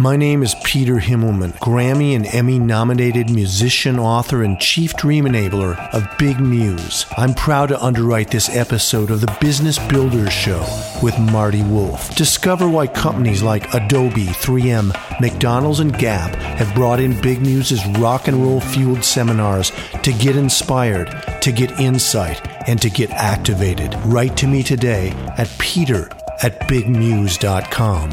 My name is Peter Himmelman, Grammy and Emmy nominated musician, author, and chief dream enabler of Big Muse. I'm proud to underwrite this episode of the Business Builders Show with Marty Wolff. Discover why companies like Adobe, 3M, McDonald's, and Gap have brought in Big Muse's rock and roll fueled seminars to get inspired, to get insight, and to get activated. Write to me today at peter at bigmuse.com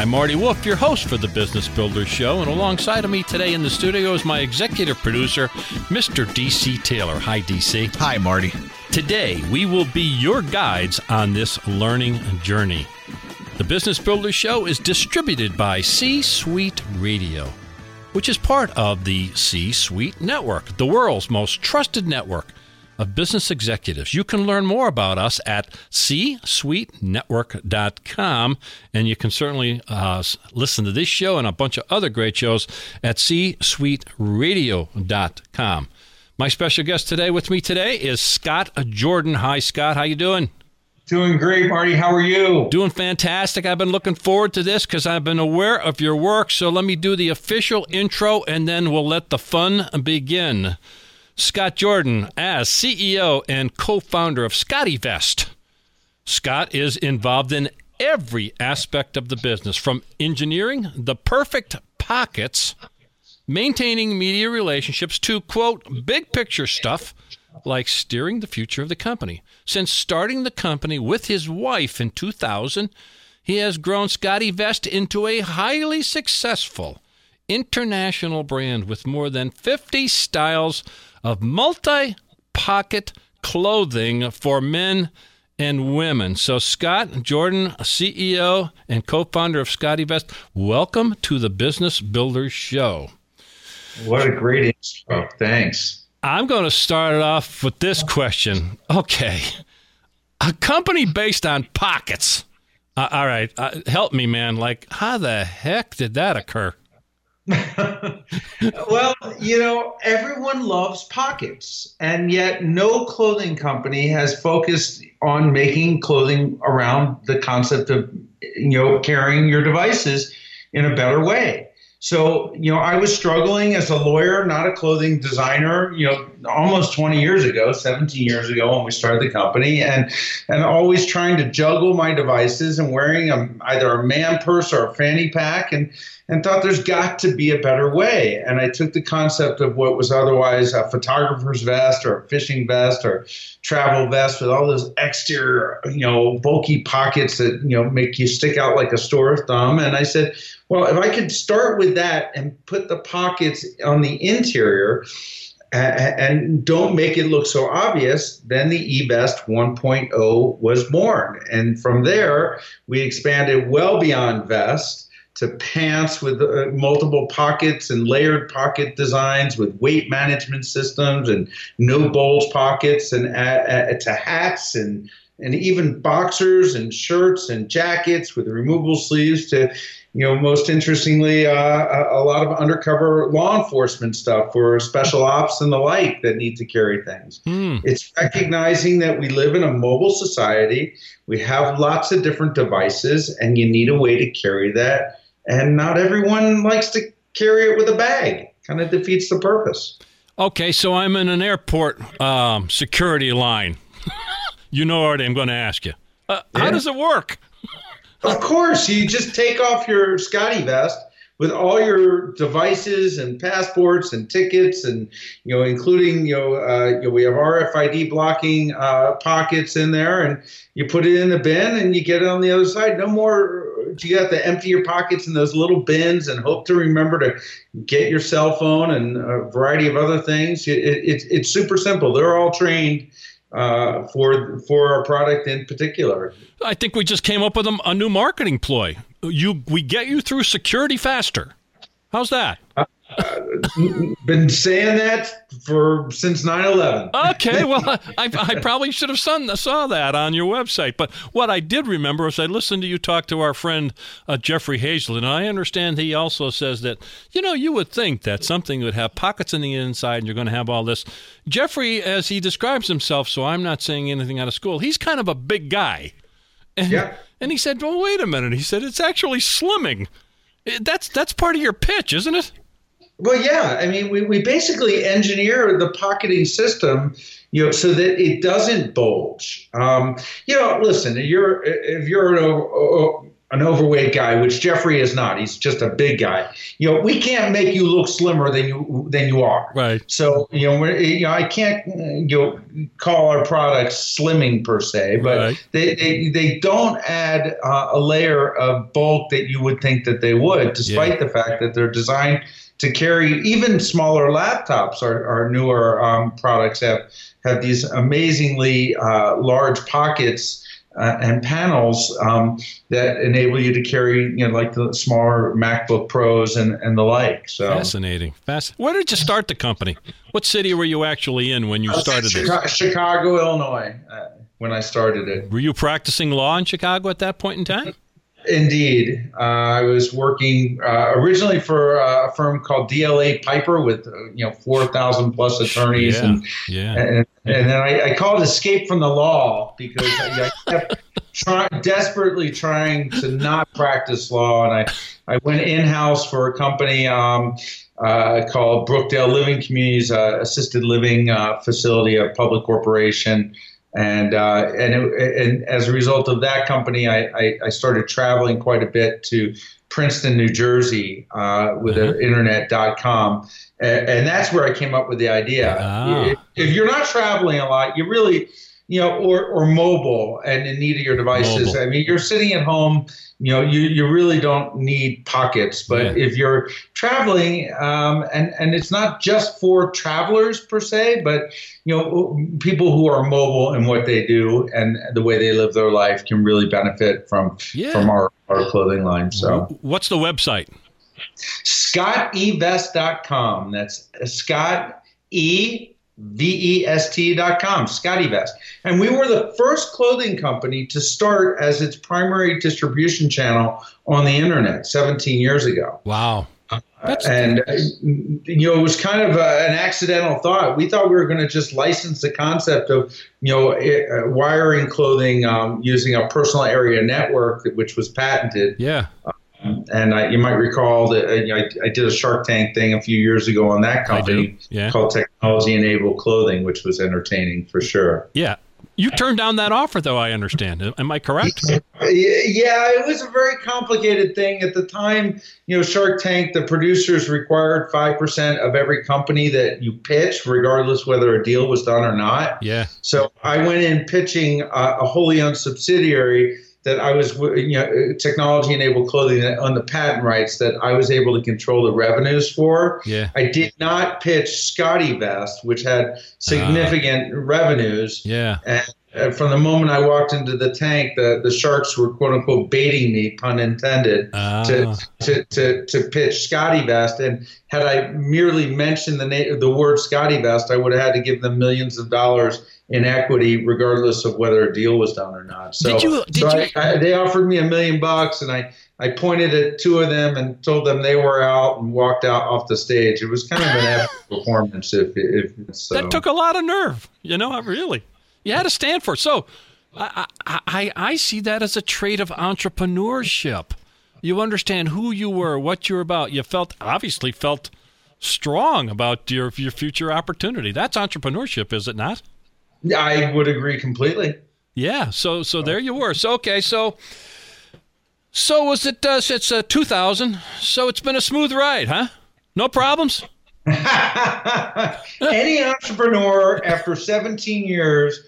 I'm Marty Wolff, your host for the Business Builders Show, and alongside of me today in the studio is my executive producer, Mr. DC Taylor. Hi, DC. Hi, Marty. Today, we will be your guides on this learning journey. The Business Builders Show is distributed by C Suite Radio, which is part of the C Suite Network, the world's most trusted network of business executives. You can learn more about us at csuitenetwork.com, and you can certainly uh, listen to this show and a bunch of other great shows at csuiteradio.com. My special guest today with me today is Scott Jordan. Hi, Scott. How you doing? Doing great, Marty. How are you? Doing fantastic. I've been looking forward to this because I've been aware of your work. So let me do the official intro and then we'll let the fun begin. Scott Jordan as CEO and co founder of Scottevest. Scott is involved in every aspect of the business from engineering the perfect pockets, maintaining media relationships, to quote, big picture stuff like steering the future of the company. Since starting the company with his wife in 2000, he has grown Scottevest into a highly successful international brand with more than 50 styles of multi pocket clothing for men and women. So, Scott Jordan, CEO and co founder of Scottevest, welcome to the Business Builders Show. What a great intro. Thanks. I'm going to start it off with this question. Okay. A company based on pockets. Uh, all right. Uh, help me, man. Like, how the heck did that occur? well, you know, everyone loves pockets, and yet no clothing company has focused on making clothing around the concept of, you know, carrying your devices in a better way. So, you know, I was struggling as a lawyer, not a clothing designer, you know, almost 20 years ago, 17 years ago when we started the company and and always trying to juggle my devices and wearing a, either a man purse or a fanny pack and and thought there's got to be a better way. And I took the concept of what was otherwise a photographer's vest or a fishing vest or travel vest with all those exterior, you know, bulky pockets that, you know, make you stick out like a store thumb. And I said, well, if I could start with that and put the pockets on the interior, and don't make it look so obvious, then the eVest 1.0 was born. And from there, we expanded well beyond vest to pants with uh, multiple pockets and layered pocket designs with weight management systems and no bulge pockets and uh, uh, to hats and and even boxers and shirts and jackets with removable sleeves to you know most interestingly uh, a, a lot of undercover law enforcement stuff for special ops and the like that need to carry things mm. it's recognizing that we live in a mobile society we have lots of different devices and you need a way to carry that and not everyone likes to carry it with a bag. Kind of defeats the purpose. Okay, so I'm in an airport um, security line. you know already I'm going to ask you. Uh, yeah. How does it work? of course, you just take off your Scottevest with all your devices and passports and tickets and you know including you know, uh, you know we have RFID blocking uh, pockets in there and you put it in the bin and you get it on the other side no more do you have to empty your pockets in those little bins and hope to remember to get your cell phone and a variety of other things it, it, it's super simple they're all trained uh, for for our product in particular. I think we just came up with a, a new marketing ploy. you we get you through security faster. How's that? Uh, been saying that for since 9-11 okay well I, I probably should have son, saw that on your website. But what i did remember was i listened to you talk to our friend uh, jeffrey Hayzlett and i understand he also says that you know you would think that something would have pockets in the inside and you're going to have all this. Jeffrey as he describes himself so i'm not saying anything out of school he's kind of a big guy. And, yeah. and he said well wait a minute. He said it's actually slimming. That's that's part of your pitch isn't it well, yeah. I mean, we, we basically engineer the pocketing system, you know, so that it doesn't bulge. Um, you know, listen, if you're if you're an, an overweight guy, which Jeffrey is not, he's just a big guy. You know, we can't make you look slimmer than you than you are. Right. So you know, you know, I can't you know call our products slimming per se, but right. they, they they don't add uh, a layer of bulk that you would think that they would, despite yeah. the fact that they're designed to carry even smaller laptops. Our, our newer um, products have have these amazingly uh, large pockets uh, and panels um, that enable you to carry, you know, like the smaller MacBook Pros and, and the like. So fascinating. Fast. Where did you start the company? What city were you actually in when you started Chicago, this? Chicago, Illinois. Uh, when I started it. Were you practicing law in Chicago at that point in time? Indeed, uh, I was working uh, originally for a firm called DLA Piper with uh, you know four thousand plus attorneys, yeah, and, yeah. and and then I, I called escape from the law because I, I kept try, desperately trying to not practice law, and I I went in house for a company. Um, uh, called Brookdale Living Communities, uh, assisted living uh, facility, a public corporation and uh, and it, and as a result of that company, I, I, I, started traveling quite a bit to Princeton, New Jersey, uh, with mm-hmm. internet.com, and, and that's where I came up with the idea. Oh. If, if, you're not traveling a lot, you really, you know, or or mobile and in need of your devices. Mobile. I mean, you're sitting at home you know you, you really don't need pockets but yeah. if you're traveling um, and and it's not just for travelers per se but you know people who are mobile in what they do and the way they live their life can really benefit from yeah. from our, our clothing line so what's the website scottevest.com that's scott e V-E-S-T.com, Scottevest. And we were the first clothing company to start as its primary distribution channel on the internet 17 years ago. Wow. That's and uh, you know it was kind of a, an accidental thought. We thought we were going to just license the concept of you know uh, wiring clothing um, using a personal area network, which was patented. Yeah. Uh, and I, you might recall that uh, I, I, did a Shark Tank thing a few years ago on that company yeah. called Technology Enabled Clothing, which was entertaining for sure. Yeah. You turned down that offer, though, I understand. Am I correct? Yeah, it was a very complicated thing. At the time, you know, Shark Tank, the producers required 5% of every company that you pitch, regardless whether a deal was done or not. Yeah. So I went in pitching a, a wholly owned subsidiary that I was, you know, technology enabled clothing on the patent rights that I was able to control the revenues for. Yeah. I did not pitch Scottevest, which had significant uh, revenues. Yeah. And from the moment I walked into the tank, the, the sharks were quote unquote baiting me, pun intended, uh. to, to, to, to pitch Scottevest. And had I merely mentioned the na- the word Scottevest, I would have had to give them millions of dollars in equity, regardless of whether a deal was done or not. So, did you, did so you, I, I, they offered me a million bucks, and I, I pointed at two of them and told them they were out and walked out off the stage. It was kind of an epic performance. If, if so. that took a lot of nerve, you know, really, you had to stand for. It. So, I, I, I see that as a trait of entrepreneurship. You understand who you were, what you're about. You felt obviously felt strong about your your future opportunity. That's entrepreneurship, is it not? I would agree completely. Yeah. So so there you were. So okay. So so was it? Uh, it's uh, 2000. So it's been a smooth ride, huh? No problems. Any entrepreneur after 17 years,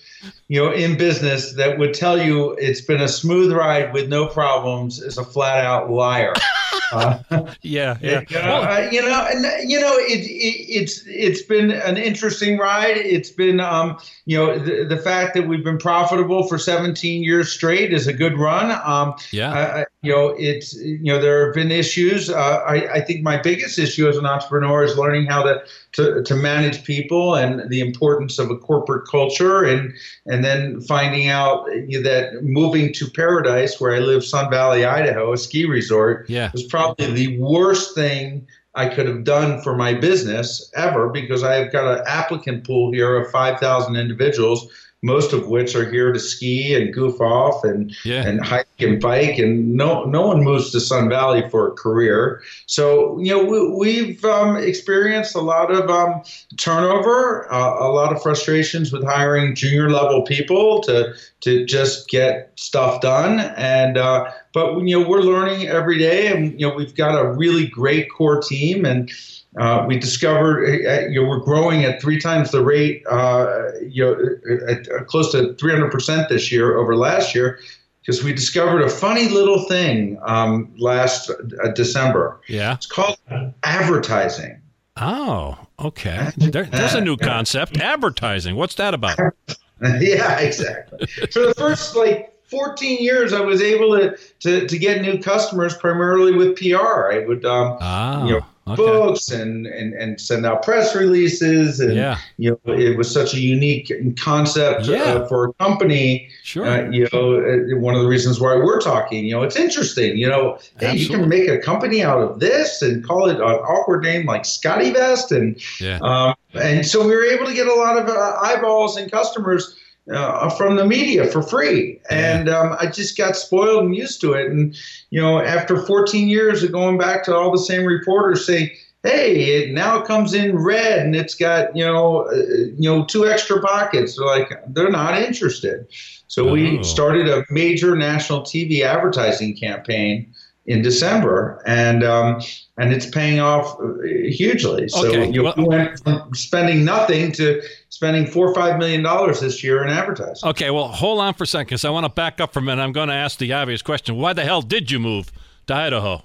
you know, in business that would tell you it's been a smooth ride with no problems is a flat out liar. Uh, yeah, yeah. You know, uh, you know, and you know, it, it, it's it's been an interesting ride. It's been, um, you know, the, the fact that we've been profitable for 17 years straight is a good run. Um, yeah. you know, it's you know there have been issues. Uh, I, I think my biggest issue as an entrepreneur is learning how to to, to manage people and the importance of a corporate culture and and then finding out that moving to paradise where I live Sun Valley Idaho a ski resort yeah. was probably the worst thing I could have done for my business ever because I've got an applicant pool here of 5,000 individuals most of which are here to ski and goof off and yeah. and hike and bike and no no one moves to Sun Valley for a career so you know we, have um, experienced a lot of um, turnover uh, a lot of frustrations with hiring junior level people to to just get stuff done and uh, but you know we're learning every day and you know we've got a really great core team and uh, we discovered uh, you know, we're growing at three times the rate, uh, you know, at, at close to 300% this year over last year, because we discovered a funny little thing um, last uh, December. Yeah. It's called advertising. Oh, okay. There, there's a new concept advertising. What's that about? yeah, exactly. For the first like 14 years, I was able to, to, to get new customers primarily with PR. I would, um, oh. you know, Okay. books and, and, and send out press releases and yeah. you know it was such a unique concept yeah. uh, for a company sure uh, you know uh, one of the reasons why we're talking you know it's interesting you know hey, you can make a company out of this and call it an awkward name like Scottevest and yeah. um, and so we were able to get a lot of uh, eyeballs and customers uh, from the media for free. And um, I just got spoiled and used to it. And, you know, after 14 years of going back to all the same reporters saying, hey, it now comes in red and it's got, you know, uh, you know, two extra pockets. They're like, they're not interested. So oh. we started a major national TV advertising campaign in December, and um, and it's paying off hugely. So okay. you well, we went from spending nothing to spending four or five million dollars this year in advertising. Okay, well, hold on for a second, because I want to back up for a minute. I'm going to ask the obvious question: Why the hell did you move to Idaho?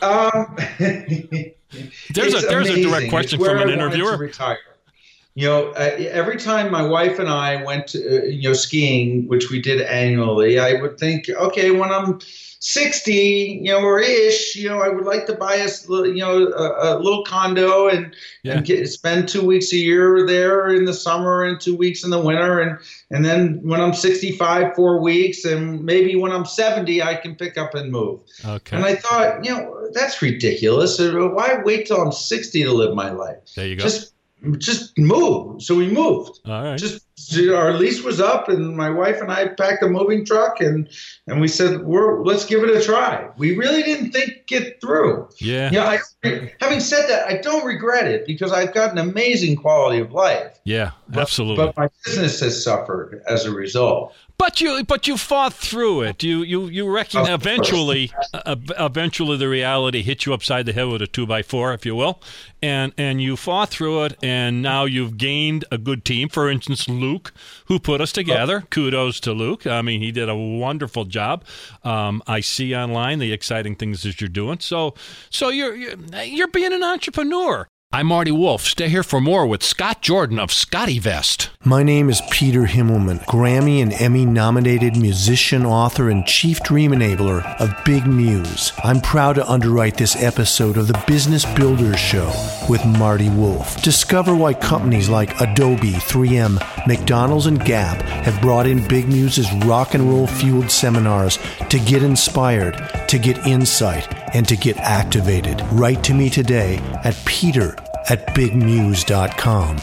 um, there's a there's amazing. a direct question from an interviewer. You know, uh, every time my wife and I went, to, uh, you know, skiing, which we did annually, I would think, okay, when I'm 60, you know, or ish, you know, I would like to buy us, you know, a, a little condo and, yeah. and get, spend two weeks a year there in the summer and two weeks in the winter. And, and then when I'm 65, four weeks. And maybe when I'm 70, I can pick up and move. Okay. And I thought, you know, that's ridiculous. Why wait till I'm 60 to live my life? There you go. Just just move. So we moved. All right. Just our lease was up, and my wife and I packed a moving truck, and and we said, "We're let's give it a try." We really didn't think it through. Yeah. Yeah. I, having said that, I don't regret it because I've got an amazing quality of life. Yeah, but, absolutely. But my business has suffered as a result. But you, but you fought through it. You, you, you reckon eventually, uh, eventually, the reality hit you upside the head with a two by four, if you will, and and you fought through it, and now you've gained a good team. For instance, Luke, who put us together. Kudos to Luke. I mean, he did a wonderful job. Um, I see online the exciting things that you're doing. So, so you're you're, you're being an entrepreneur. I'm Marty Wolff. Stay here for more with Scott Jordan of Scottevest. My name is Peter Himmelman, Grammy and Emmy nominated musician, author, and chief dream enabler of Big Muse. I'm proud to underwrite this episode of the Business Builders Show with Marty Wolff. Discover why companies like Adobe, 3M, McDonald's, and Gap have brought in Big Muse's rock and roll fueled seminars to get inspired, to get insight, and to get activated. Write to me today at peter at bigmuse.com.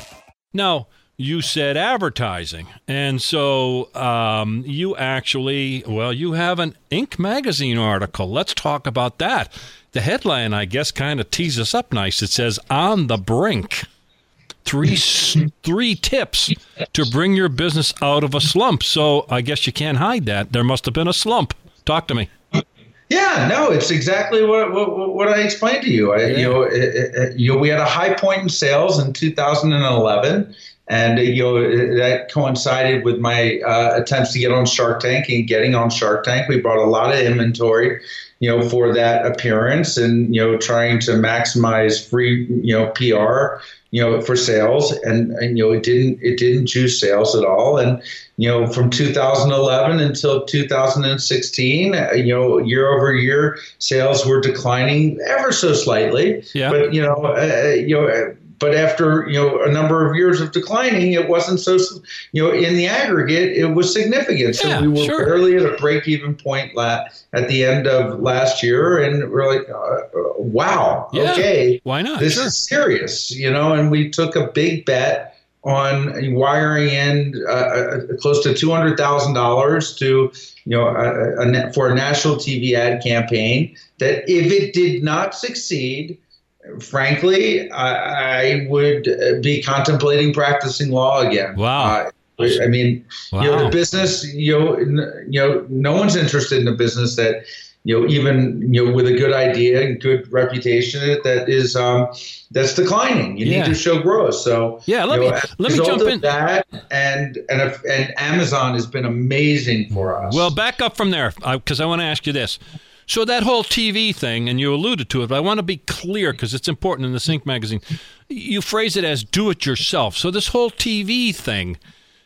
Now, you said advertising. And so um, you actually, well, you have an Inc. magazine article. Let's talk about that. The headline, I guess, kind of teases us up nice. It says, On the Brink. Three, three tips to bring your business out of a slump. So I guess you can't hide that. There must have been a slump. Talk to me. Yeah, no, it's exactly what what, what I explained to you. I, yeah. You know, it, it, you know, we had a high point in sales in 2011, and you know that coincided with my uh, attempts to get on Shark Tank and getting on Shark Tank. We brought a lot of inventory, you know, for that appearance and, you know, trying to maximize free, you know, PR, you know, for sales. And, and, you know, it didn't, it didn't juice sales at all. And, you know, from 2011 until 2016, uh, you know, year over year, sales were declining ever so slightly. Yeah. But, you know, uh, you know, but after you know a number of years of declining, it wasn't so you know in the aggregate it was significant. So Yeah, we were sure. barely at a break even point la- at the end of last year, and we're like, uh, uh, wow, Yeah. okay, Why not? this Sure. is serious, you know. And we took a big bet on wiring in uh, uh, close to two hundred thousand dollars to you know a, a, for a national TV ad campaign. That if it did not succeed, frankly, I, I would uh, be contemplating practicing law again. Wow. Uh, I mean, you know, the business, you know, you know, no one's interested in a business that, you know, even you know, with a good idea and good reputation, that is um, that's declining. You Yeah. need to show growth. So Yeah, let you me- know, as let me jump in. That and and if, and Amazon has been amazing for us. Well, back up from there because I want to ask you this. So that whole TV thing, and you alluded to it, but I want to be clear because it's important in the Inc. magazine. You phrase it as "do it yourself." So this whole TV thing,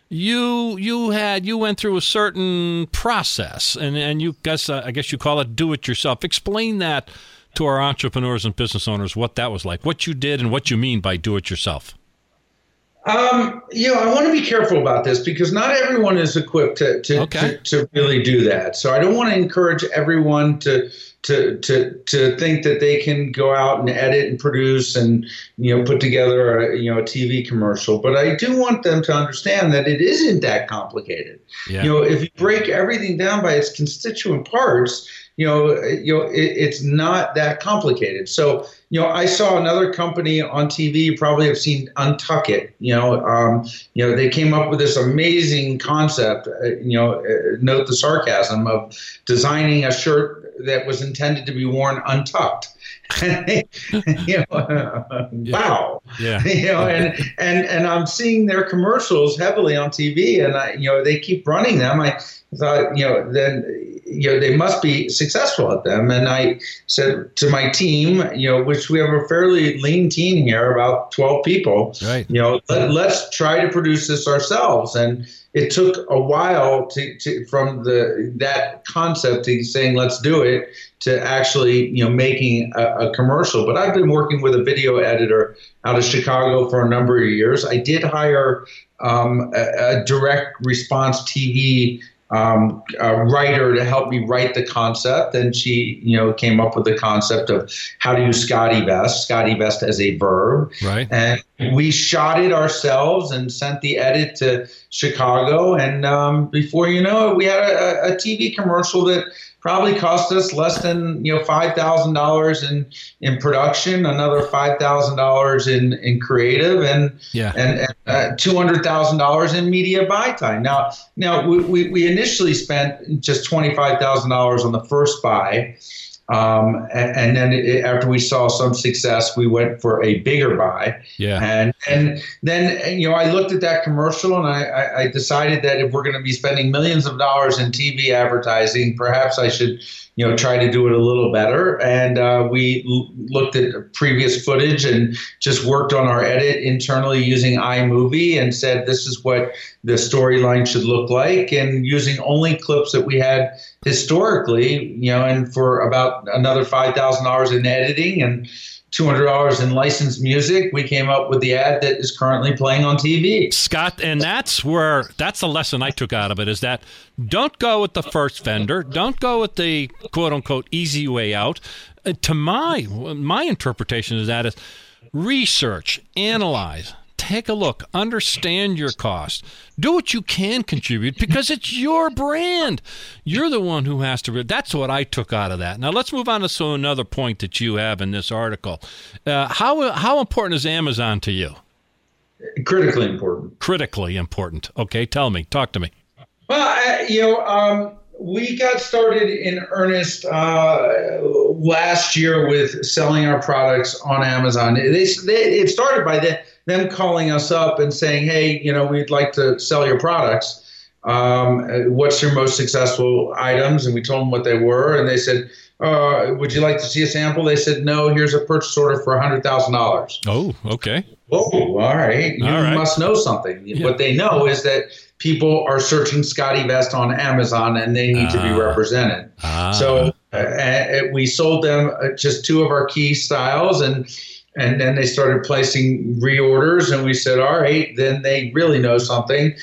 you you had you went through a certain process, and and you guess uh, I guess you call it "do it yourself." Explain that to our entrepreneurs and business owners what that was like, what you did, and what you mean by "do it yourself." Um, you know, I want to be careful about this because not everyone is equipped to to, Okay. to, to really do that. So I don't want to encourage everyone to to to to think that they can go out and edit and produce and you know put together a you know a TV commercial. But I do want them to understand that it isn't that complicated. Yeah. You know, if you break everything down by its constituent parts, you know, you know, it, it's not that complicated. So, you know, I saw another company on TV. You probably have seen UNTUCKit. You know, um, you know, they came up with this amazing concept. Uh, you know, uh, note the sarcasm of designing a shirt that was intended to be worn untucked. you know, wow Yeah. you know, and and and I'm seeing their commercials heavily on TV, and I, you know, they keep running them. I thought, you know, then you know they must be successful at them. And I said to my team, you know, which we have a fairly lean team here, about 12 people. Right. You know, let, let's try to produce this ourselves. And it took a while to, to from the that concept to saying let's do it to actually you know making a, a commercial. But I've been working with a video editor out of Chicago for a number of years. I did hire um, a, a direct response TV um, a writer to help me write the concept, and she, you know, came up with the concept of how to use Scottevest, Scotty Vest as a verb, Right. and we shot it ourselves and sent the edit to Chicago, and um, before you know it, we had a, a TV commercial that probably cost us less than you know five thousand dollars in in production, another five thousand dollars in in creative, and Yeah. and, and uh, two hundred thousand dollars in media buy time. Now, now we, we, we initially spent just twenty five thousand dollars on the first buy, um, and, and then it, after we saw some success, we went for a bigger buy. Yeah. And and then you know I looked at that commercial and I, I, I decided that if we're going to be spending millions of dollars in TV advertising, perhaps I should you know try to do it a little better. And uh, we l- looked at previous footage and just worked on our edit internally using iMovie and said this is what the storyline should look like, and using only clips that we had historically, you know, and for about another five thousand dollars in editing and $200 in licensed music, we came up with the ad that is currently playing on TV. Scott, and that's where that's the lesson I took out of it is that don't go with the first vendor, don't go with the quote unquote easy way out. Uh, to my my interpretation of that is research, analyze, take a look, understand your cost, do what you can contribute because it's your brand. You're the one who has to. That's what I took out of that. Now let's move on to so another point that you have in this article. Uh, how how important is Amazon to you? Critically important. critically important. Okay, tell me, talk to me. Well, I, you know, um, we got started in earnest uh, last year with selling our products on Amazon. They, they, it started by the, them calling us up and saying, "Hey, you know, we'd like to sell your products. Um, what's your most successful items?" And we told them what they were, and they said, uh, would you like to see a sample? They said, no, here's a purchase order for $100,000. Oh, okay. Oh, all right. You All right. must know something. Yeah. What they know is that people are searching Scottevest on Amazon and they need to be Ah. represented. Ah. So uh, uh, we sold them uh, just two of our key styles and and then they started placing reorders and we said all right then they really know something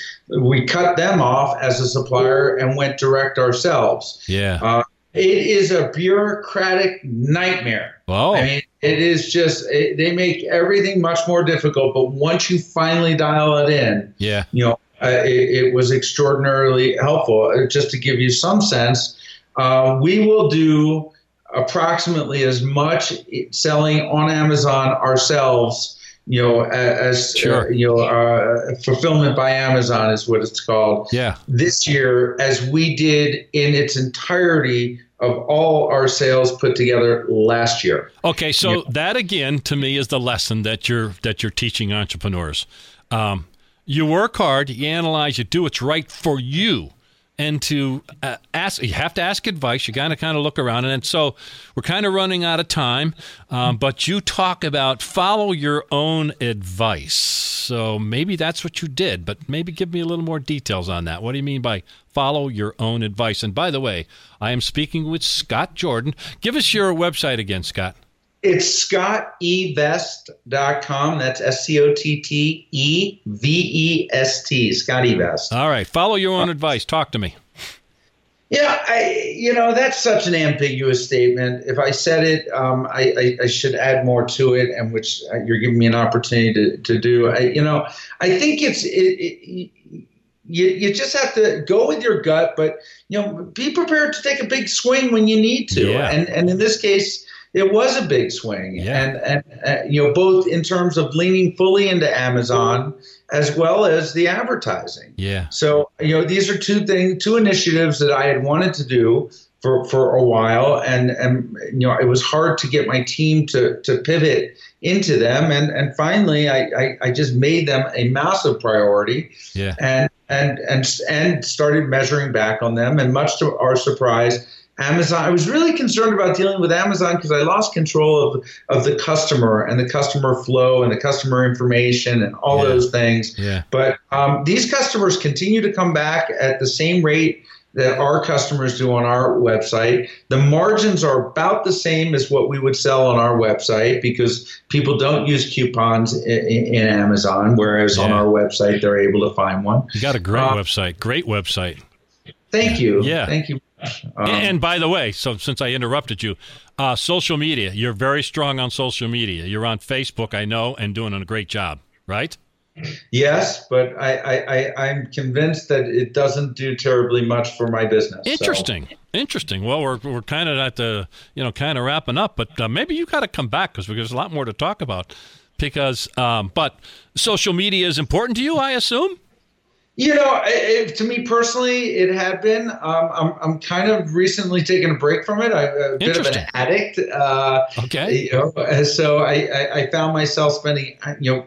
we cut them off as a supplier and went direct ourselves yeah. uh, it is a bureaucratic nightmare oh, I mean, it is just it, they make everything much more difficult. But once you finally dial it in, yeah. you know, uh, it, it was extraordinarily helpful. Uh, Just to give you some sense, uh, we will do approximately as much selling on Amazon ourselves. You know, as Sure. uh, you know, uh, fulfillment by Amazon is what it's called Yeah. this year as we did in its entirety of all our sales put together last year. Okay, so that again to me is the lesson that you're that you're teaching entrepreneurs. Um, you work hard, you analyze, you do what's right for you, and to uh, ask. You have to ask advice. You got to kind of look around, and so we're kind of running out of time. Um, but you talk about follow your own advice. So maybe that's what you did, but maybe give me a little more details on that. What do you mean by follow your own advice? And by the way, I am speaking with Scott Jordan. Give us your website again, Scott. It's scottevest.com. That's S C O T T E V E S T, Scottevest. All right, follow your own advice. Talk to me. Yeah, I, you know, that's such an ambiguous statement. If I said it, um, I, I, I should add more to it, and which uh, you're giving me an opportunity to, to do. I, you know, I think it's it, it, you, you just have to go with your gut, but you know, be prepared to take a big swing when you need to. Yeah. And and in this case, it was a big swing, Yeah. and and uh, you know, both in terms of leaning fully into Amazon as well as the advertising. Yeah. So, you know, these are two things, two initiatives that I had wanted to do for, for a while. And, and, you know, it was hard to get my team to, to pivot into them. And, and finally, I, I, I just made them a massive priority Yeah. and, and, and, and started measuring back on them. And much to our surprise, Amazon. I was really concerned about dealing with Amazon because I lost control of of the customer and the customer flow and the customer information and all Yeah. those things. Yeah. But um, these customers continue to come back at the same rate that our customers do on our website. The margins are about the same as what we would sell on our website because people don't use coupons in, in Amazon, whereas on our website they're able to find one. You got a great Uh, website. Great website. Thank you. Yeah. Thank you. Um, and by the way, so since I interrupted you, uh, social media. You're very strong on social media. You're on Facebook, I know, and doing a great job. Right? Yes, but I, I, I, I'm convinced that it doesn't do terribly much for my business. so- Interesting. Interesting. Well, we're we're kind of at the you know kind of wrapping up, but uh, maybe you got to come back because there's a lot more to talk about. Because, um, but social media is important to you, I assume. You know, it, it, to me personally, it had been. Um, I'm, I'm kind of recently taking a break from it. I'm a bit of an addict. Uh, Okay. you know, so I, I, I found myself spending, you know,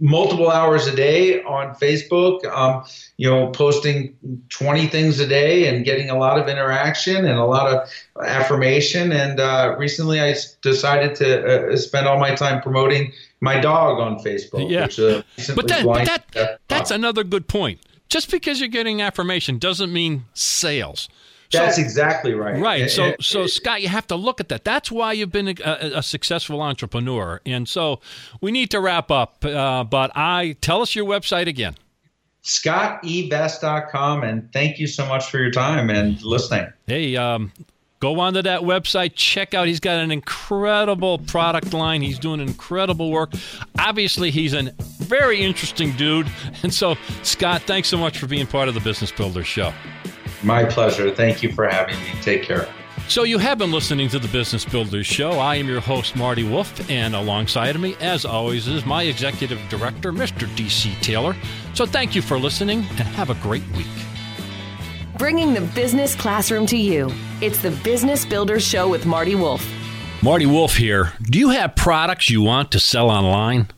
multiple hours a day on Facebook. Um, you know, posting 20 things a day and getting a lot of interaction and a lot of affirmation. And uh, recently, I decided to uh, spend all my time promoting my dog on Facebook. Yeah. Which, uh, But that, but that, that's another good point. Just because you're getting affirmation doesn't mean sales. So- That's exactly right. Right. So, so Scott, you have to look at that. That's why you've been a, a, a successful entrepreneur. And so, we need to wrap up. Uh, but I tell us your website again. scottevest.com and thank you so much for your time and listening Hey, um, go onto that website. Check out. He's got an incredible product line. He's doing incredible work. Obviously, he's a very interesting dude. And so, Scott, thanks so much for being part of the Business Builders Show. my pleasure thank you for having me take care So you have been listening to the Business Builders Show. I am your host, Marty Wolff, and alongside of me, as always, is my executive director, Mr. DC Taylor. So thank you for listening and have a great week. Bringing the business classroom to you. It's the Business Builders Show with Marty Wolff. Marty Wolff here. Do you have products you want to sell online?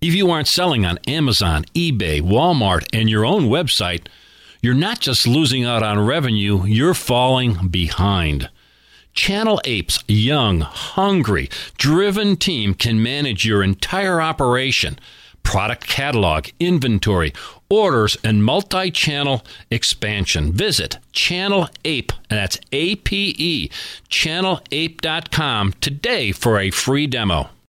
If you aren't selling on Amazon, eBay, Walmart, and your own website, you're not just losing out on revenue, you're falling behind. ChannelApe's young, hungry, driven team can manage your entire operation product catalog, inventory, orders, and multi channel expansion. Visit Channel Ape, and that's A P E, channelape.com today for a free demo.